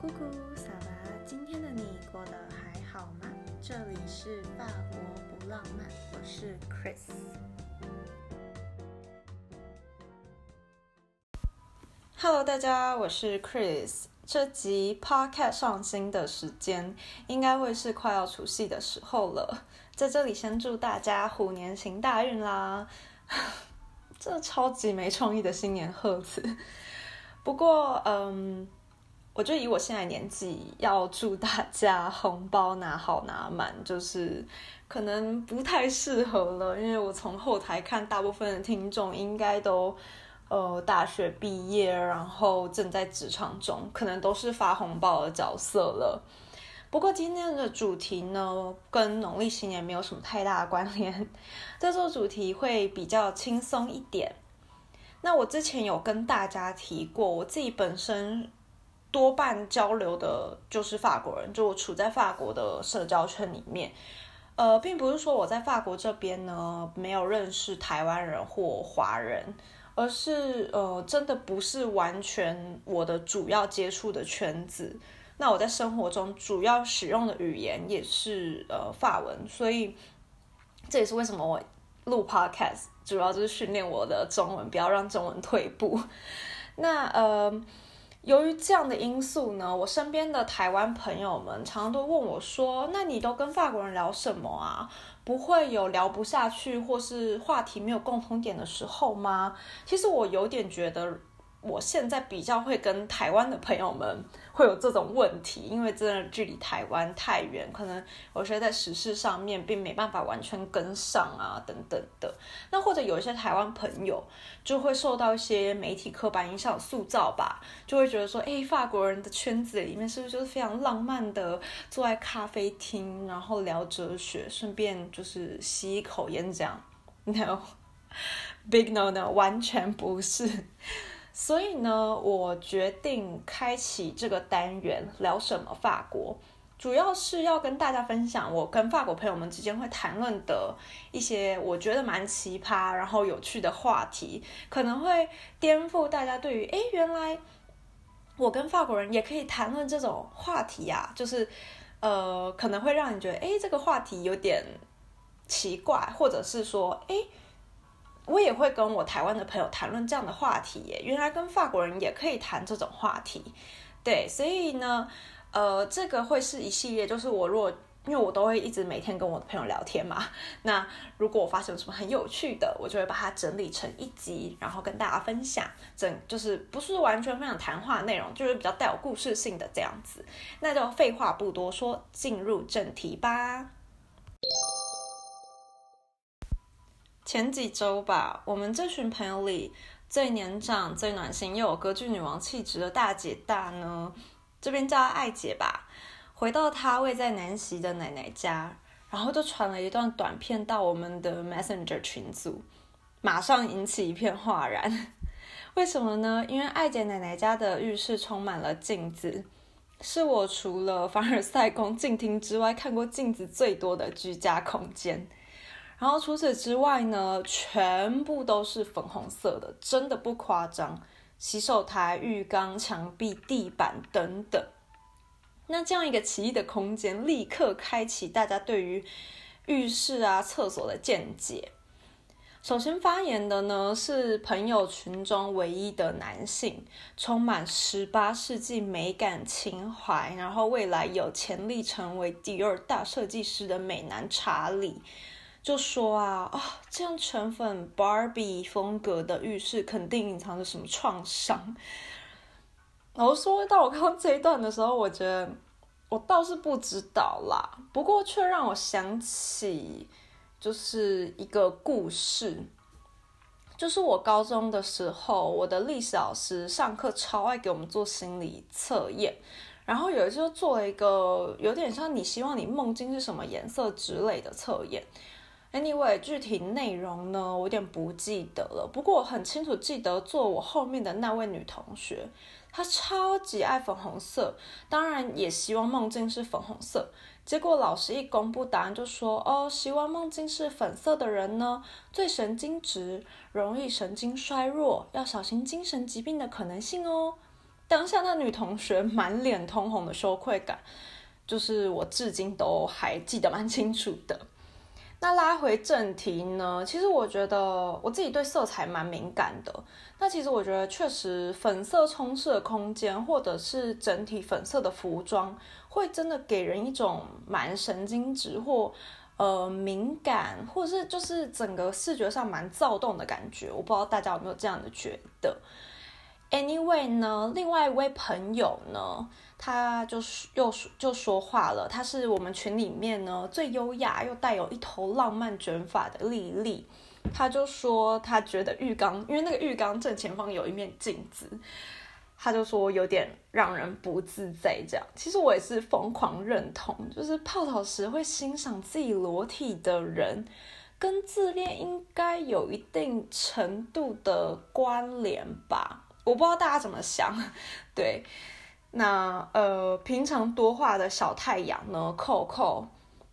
姑姑，萨拉，今天的你过得还好吗？这里是法国不浪漫，我是 Chris。Hello，大家，我是 Chris。这集 Podcast 上新的时间应该会是快要除夕的时候了，在这里先祝大家虎年行大运啦！这超级没创意的新年贺词。不过，嗯。我觉得以我现在年纪，要祝大家红包拿好拿满，就是可能不太适合了。因为我从后台看，大部分的听众应该都呃大学毕业，然后正在职场中，可能都是发红包的角色了。不过今天的主题呢，跟农历新年没有什么太大的关联，这做主题会比较轻松一点。那我之前有跟大家提过，我自己本身。多半交流的就是法国人，就我处在法国的社交圈里面，呃，并不是说我在法国这边呢没有认识台湾人或华人，而是呃，真的不是完全我的主要接触的圈子。那我在生活中主要使用的语言也是呃法文，所以这也是为什么我录 podcast 主要就是训练我的中文，不要让中文退步。那呃。由于这样的因素呢，我身边的台湾朋友们常常都问我说：“那你都跟法国人聊什么啊？不会有聊不下去或是话题没有共同点的时候吗？”其实我有点觉得。我现在比较会跟台湾的朋友们会有这种问题，因为真的距离台湾太远，可能有些在时事上面并没办法完全跟上啊，等等的。那或者有一些台湾朋友就会受到一些媒体刻板印象塑造吧，就会觉得说，哎，法国人的圈子里面是不是就是非常浪漫的，坐在咖啡厅然后聊哲学，顺便就是吸一口烟这样？No，big no no，完全不是。所以呢，我决定开启这个单元，聊什么法国，主要是要跟大家分享我跟法国朋友们之间会谈论的一些我觉得蛮奇葩，然后有趣的话题，可能会颠覆大家对于哎，原来我跟法国人也可以谈论这种话题啊，就是呃，可能会让你觉得哎，这个话题有点奇怪，或者是说哎。我也会跟我台湾的朋友谈论这样的话题耶，原来跟法国人也可以谈这种话题，对，所以呢，呃，这个会是一系列，就是我如果因为我都会一直每天跟我的朋友聊天嘛，那如果我发现有什么很有趣的，我就会把它整理成一集，然后跟大家分享，整就是不是完全分享谈话内容，就是比较带有故事性的这样子，那就废话不多说，进入正题吧。前几周吧，我们这群朋友里最年长、最暖心又有歌剧女王气质的大姐大呢，这边叫她爱姐吧，回到她位在南席的奶奶家，然后就传了一段短片到我们的 Messenger 群组，马上引起一片哗然。为什么呢？因为爱姐奶奶家的浴室充满了镜子，是我除了凡尔赛宫镜厅之外看过镜子最多的居家空间。然后除此之外呢，全部都是粉红色的，真的不夸张。洗手台、浴缸、墙壁、地板等等。那这样一个奇异的空间，立刻开启大家对于浴室啊、厕所的见解。首先发言的呢是朋友群中唯一的男性，充满十八世纪美感情怀，然后未来有潜力成为第二大设计师的美男查理。就说啊啊，这样全粉 Barbie 风格的浴室肯定隐藏着什么创伤。然后说到我刚刚这一段的时候，我觉得我倒是不知道啦，不过却让我想起就是一个故事，就是我高中的时候，我的历史老师上课超爱给我们做心理测验，然后有一次做了一个有点像你希望你梦境是什么颜色之类的测验。Anyway，具体内容呢，我有点不记得了。不过我很清楚记得坐我后面的那位女同学，她超级爱粉红色，当然也希望梦境是粉红色。结果老师一公布答案就说：“哦，希望梦境是粉色的人呢，最神经质，容易神经衰弱，要小心精神疾病的可能性哦。”当下那女同学满脸通红的羞愧感，就是我至今都还记得蛮清楚的。那拉回正题呢？其实我觉得我自己对色彩蛮敏感的。那其实我觉得确实粉色充斥的空间，或者是整体粉色的服装，会真的给人一种蛮神经质或呃敏感，或者是就是整个视觉上蛮躁动的感觉。我不知道大家有没有这样的觉得。Anyway 呢，另外一位朋友呢，他就是又说就说话了。他是我们群里面呢最优雅又带有一头浪漫卷发的丽丽。他就说他觉得浴缸，因为那个浴缸正前方有一面镜子，他就说有点让人不自在。这样，其实我也是疯狂认同，就是泡澡时会欣赏自己裸体的人，跟自恋应该有一定程度的关联吧。我不知道大家怎么想，对，那呃，平常多话的小太阳呢，扣扣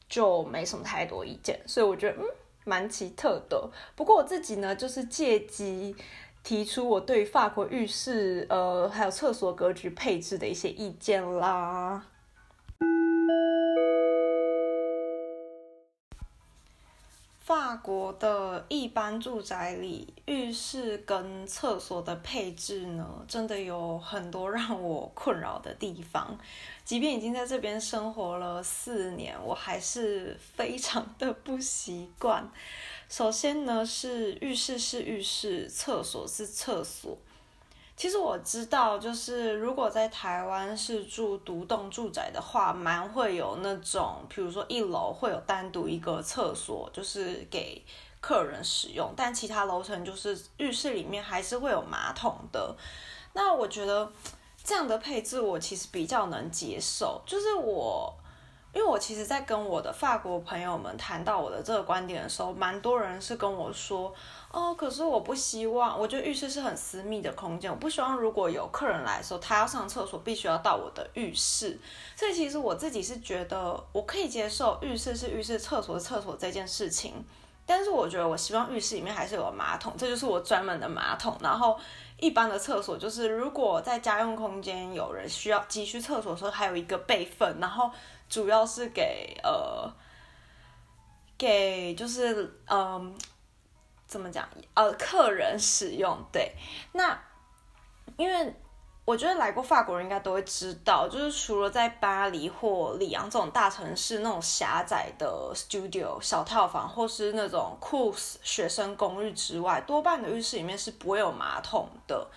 就没什么太多意见，所以我觉得嗯，蛮奇特的。不过我自己呢，就是借机提出我对法国浴室呃还有厕所格局配置的一些意见啦。法国的一般住宅里，浴室跟厕所的配置呢，真的有很多让我困扰的地方。即便已经在这边生活了四年，我还是非常的不习惯。首先呢，是浴室是浴室，厕所是厕所。其实我知道，就是如果在台湾是住独栋住宅的话，蛮会有那种，比如说一楼会有单独一个厕所，就是给客人使用，但其他楼层就是浴室里面还是会有马桶的。那我觉得这样的配置我其实比较能接受，就是我。因为我其实，在跟我的法国朋友们谈到我的这个观点的时候，蛮多人是跟我说，哦，可是我不希望，我觉得浴室是很私密的空间，我不希望如果有客人来的时候，他要上厕所，必须要到我的浴室。所以其实我自己是觉得，我可以接受浴室是浴室，厕所是厕所这件事情，但是我觉得我希望浴室里面还是有马桶，这就是我专门的马桶。然后一般的厕所就是，如果在家用空间有人需要急需厕所的时候，还有一个备份，然后。主要是给呃，给就是嗯，怎么讲呃，客人使用对。那因为我觉得来过法国人应该都会知道，就是除了在巴黎或里昂这种大城市那种狭窄的 studio 小套房，或是那种酷学生公寓之外，多半的浴室里面是不会有马桶的。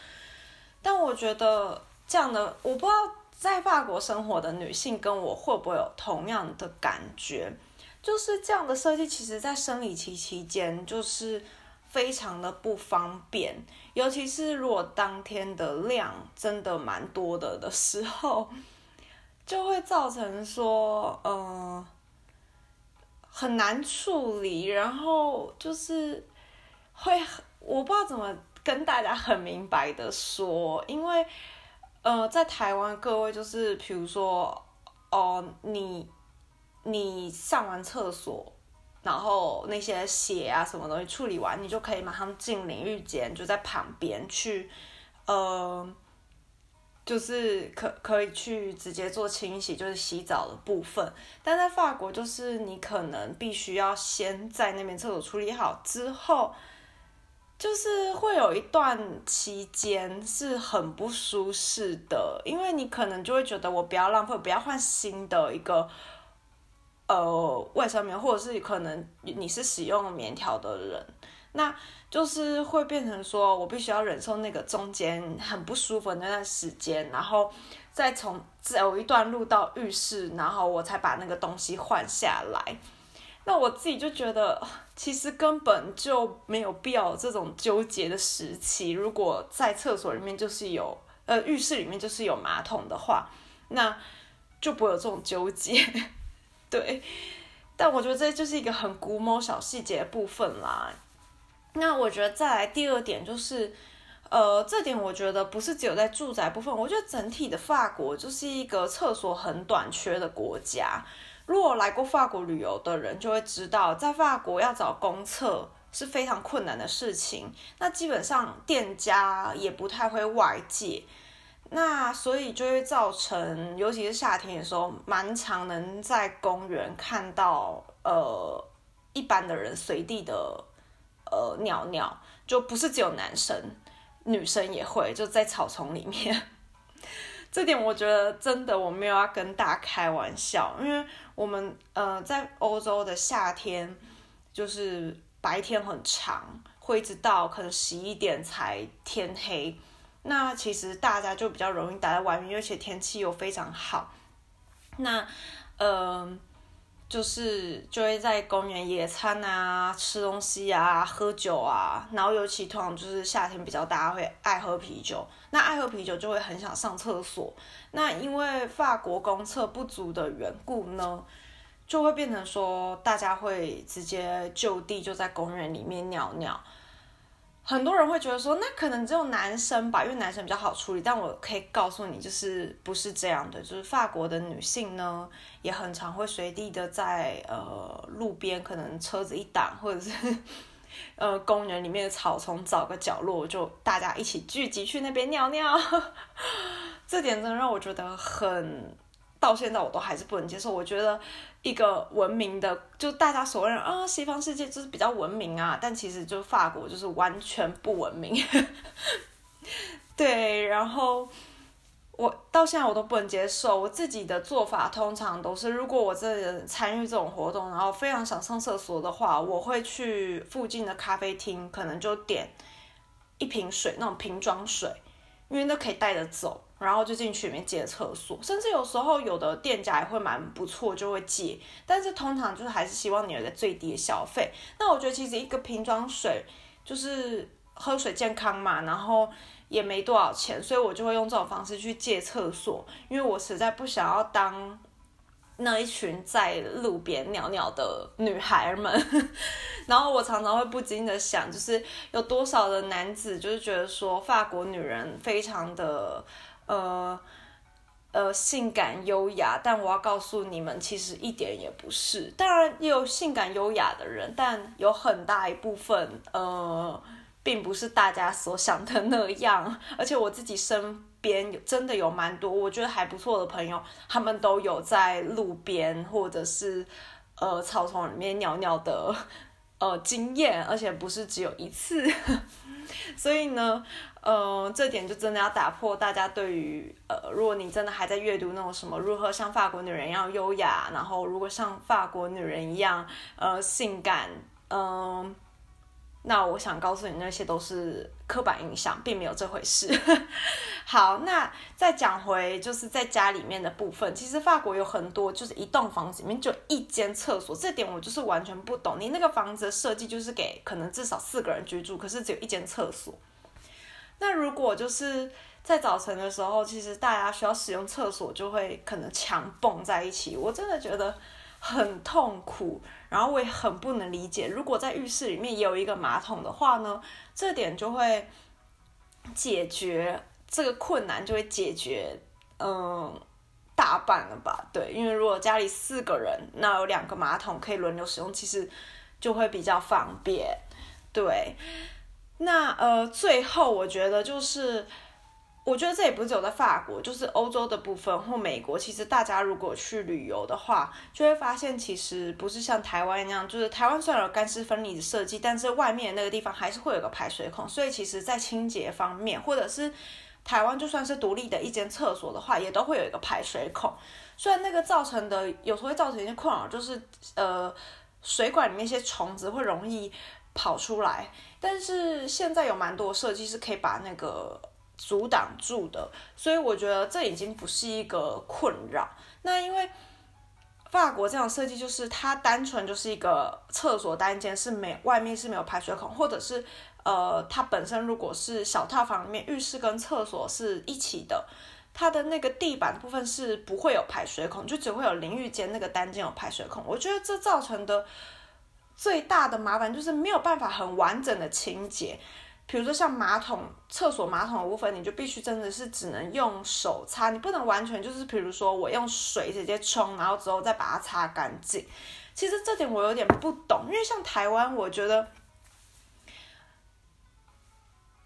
但我觉得这样的，我不知道。在法国生活的女性跟我会不会有同样的感觉？就是这样的设计，其实在生理期期间就是非常的不方便，尤其是如果当天的量真的蛮多的的时候，就会造成说，嗯，很难处理，然后就是会，我不知道怎么跟大家很明白的说，因为。呃，在台湾，各位就是，比如说，哦，你你上完厕所，然后那些血啊什么东西处理完，你就可以马上进淋浴间，就在旁边去，呃，就是可可以去直接做清洗，就是洗澡的部分。但在法国，就是你可能必须要先在那边厕所处理好之后。就是会有一段期间是很不舒适的，因为你可能就会觉得我不要浪费，不要换新的一个呃卫生棉，或者是可能你是使用棉条的人，那就是会变成说我必须要忍受那个中间很不舒服的那段时间，然后再从走一段路到浴室，然后我才把那个东西换下来。那我自己就觉得，其实根本就没有必要这种纠结的时期。如果在厕所里面就是有，呃，浴室里面就是有马桶的话，那就不会有这种纠结。对，但我觉得这就是一个很古某小细节部分啦。那我觉得再来第二点就是，呃，这点我觉得不是只有在住宅部分，我觉得整体的法国就是一个厕所很短缺的国家。如果来过法国旅游的人就会知道，在法国要找公厕是非常困难的事情。那基本上店家也不太会外借。那所以就会造成，尤其是夏天的时候，蛮常能在公园看到呃一般的人随地的呃尿尿，就不是只有男生，女生也会就在草丛里面。这点我觉得真的我没有要跟大家开玩笑，因为我们呃在欧洲的夏天就是白天很长，会一直到可能十一点才天黑。那其实大家就比较容易待在外面，而且天气又非常好。那，嗯，就是就会在公园野餐啊，吃东西啊，喝酒啊。然后尤其通常就是夏天比较大家会爱喝啤酒，那爱喝啤酒就会很想上厕所。那因为法国公厕不足的缘故呢，就会变成说大家会直接就地就在公园里面尿尿。很多人会觉得说，那可能只有男生吧，因为男生比较好处理。但我可以告诉你，就是不是这样的，就是法国的女性呢，也很常会随地的在呃路边，可能车子一挡，或者是 呃公园里面的草丛找个角落，就大家一起聚集去那边尿尿。这点真的让我觉得很。到现在我都还是不能接受。我觉得一个文明的，就大家所谓啊，西方世界就是比较文明啊，但其实就法国就是完全不文明。对，然后我到现在我都不能接受。我自己的做法通常都是，如果我这人参与这种活动，然后非常想上厕所的话，我会去附近的咖啡厅，可能就点一瓶水，那种瓶装水，因为那可以带着走。然后就进去里面借厕所，甚至有时候有的店家也会蛮不错，就会借。但是通常就是还是希望你有个最低的消费。那我觉得其实一个瓶装水就是喝水健康嘛，然后也没多少钱，所以我就会用这种方式去借厕所，因为我实在不想要当那一群在路边尿尿的女孩们。然后我常常会不禁的想，就是有多少的男子就是觉得说法国女人非常的。呃，呃，性感优雅，但我要告诉你们，其实一点也不是。当然也有性感优雅的人，但有很大一部分，呃，并不是大家所想的那样。而且我自己身边有真的有蛮多我觉得还不错的朋友，他们都有在路边或者是呃草丛里面尿尿的呃经验，而且不是只有一次。所以呢。呃，这点就真的要打破大家对于呃，如果你真的还在阅读那种什么如何像法国女人一样优雅，然后如果像法国女人一样呃性感，嗯，那我想告诉你，那些都是刻板印象，并没有这回事。好，那再讲回就是在家里面的部分，其实法国有很多就是一栋房子里面就一间厕所，这点我就是完全不懂。你那个房子的设计就是给可能至少四个人居住，可是只有一间厕所。那如果就是在早晨的时候，其实大家需要使用厕所，就会可能强蹦在一起，我真的觉得很痛苦，然后我也很不能理解。如果在浴室里面也有一个马桶的话呢，这点就会解决这个困难，就会解决嗯大半了吧？对，因为如果家里四个人，那有两个马桶可以轮流使用，其实就会比较方便，对。那呃，最后我觉得就是，我觉得这也不是只有在法国，就是欧洲的部分或美国，其实大家如果去旅游的话，就会发现其实不是像台湾那样，就是台湾虽然有干湿分离的设计，但是外面那个地方还是会有个排水孔，所以其实在清洁方面，或者是台湾就算是独立的一间厕所的话，也都会有一个排水孔。虽然那个造成的有时候会造成一些困扰，就是呃，水管里面一些虫子会容易跑出来。但是现在有蛮多设计是可以把那个阻挡住的，所以我觉得这已经不是一个困扰。那因为法国这样设计，就是它单纯就是一个厕所单间是没外面是没有排水孔，或者是呃它本身如果是小套房里面浴室跟厕所是一起的，它的那个地板部分是不会有排水孔，就只会有淋浴间那个单间有排水孔。我觉得这造成的。最大的麻烦就是没有办法很完整的清洁，比如说像马桶、厕所马桶的部分，你就必须真的是只能用手擦，你不能完全就是，比如说我用水直接冲，然后之后再把它擦干净。其实这点我有点不懂，因为像台湾，我觉得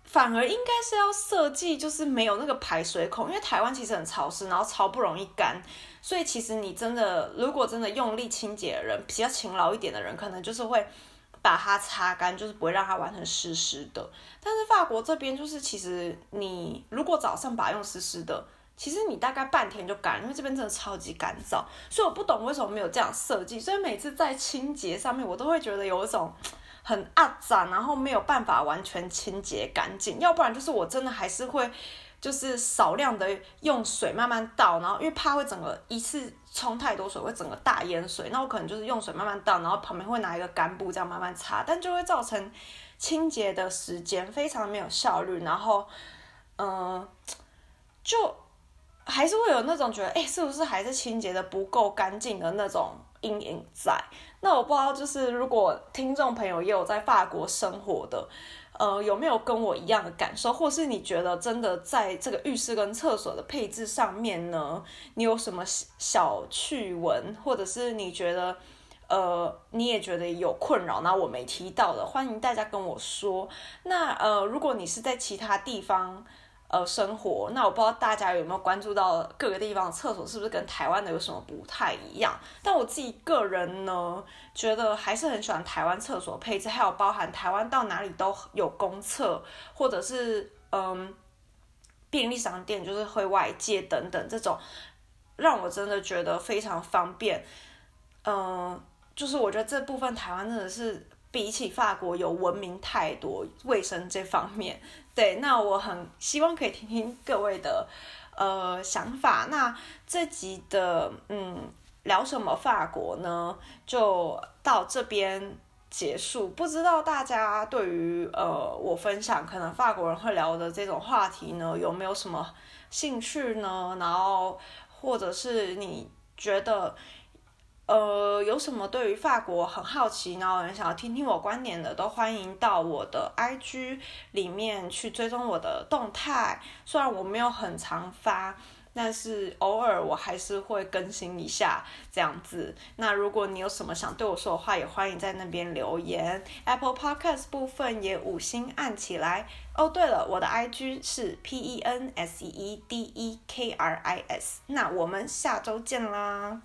反而应该是要设计，就是没有那个排水孔，因为台湾其实很潮湿，然后超不容易干，所以其实你真的如果真的用力清洁的人，比较勤劳一点的人，可能就是会把它擦干，就是不会让它完成湿湿的。但是法国这边就是，其实你如果早上把它用湿湿的，其实你大概半天就干，因为这边真的超级干燥，所以我不懂为什么没有这样设计，所以每次在清洁上面，我都会觉得有一种。很肮脏，然后没有办法完全清洁干净，要不然就是我真的还是会，就是少量的用水慢慢倒，然后因为怕会整个一次冲太多水会整个大淹水，那我可能就是用水慢慢倒，然后旁边会拿一个干布这样慢慢擦，但就会造成清洁的时间非常没有效率，然后嗯，就还是会有那种觉得哎，是不是还是清洁的不够干净的那种。阴影在，那我不知道，就是如果听众朋友也有在法国生活的，呃，有没有跟我一样的感受，或是你觉得真的在这个浴室跟厕所的配置上面呢，你有什么小趣闻，或者是你觉得，呃，你也觉得有困扰，那我没提到的，欢迎大家跟我说。那呃，如果你是在其他地方。呃，生活那我不知道大家有没有关注到各个地方厕所是不是跟台湾的有什么不太一样？但我自己个人呢，觉得还是很喜欢台湾厕所配置，还有包含台湾到哪里都有公厕，或者是嗯便利商店，就是会外借等等这种，让我真的觉得非常方便。嗯，就是我觉得这部分台湾真的是。比起法国有文明太多，卫生这方面，对，那我很希望可以听听各位的呃想法。那这集的嗯聊什么法国呢？就到这边结束。不知道大家对于呃我分享可能法国人会聊的这种话题呢，有没有什么兴趣呢？然后或者是你觉得？呃，有什么对于法国很好奇，然后很想要听听我观点的，都欢迎到我的 IG 里面去追踪我的动态。虽然我没有很常发，但是偶尔我还是会更新一下这样子。那如果你有什么想对我说的话，也欢迎在那边留言。Apple Podcast 部分也五星按起来。哦，对了，我的 IG 是 P E N S E E D E K R I S。那我们下周见啦！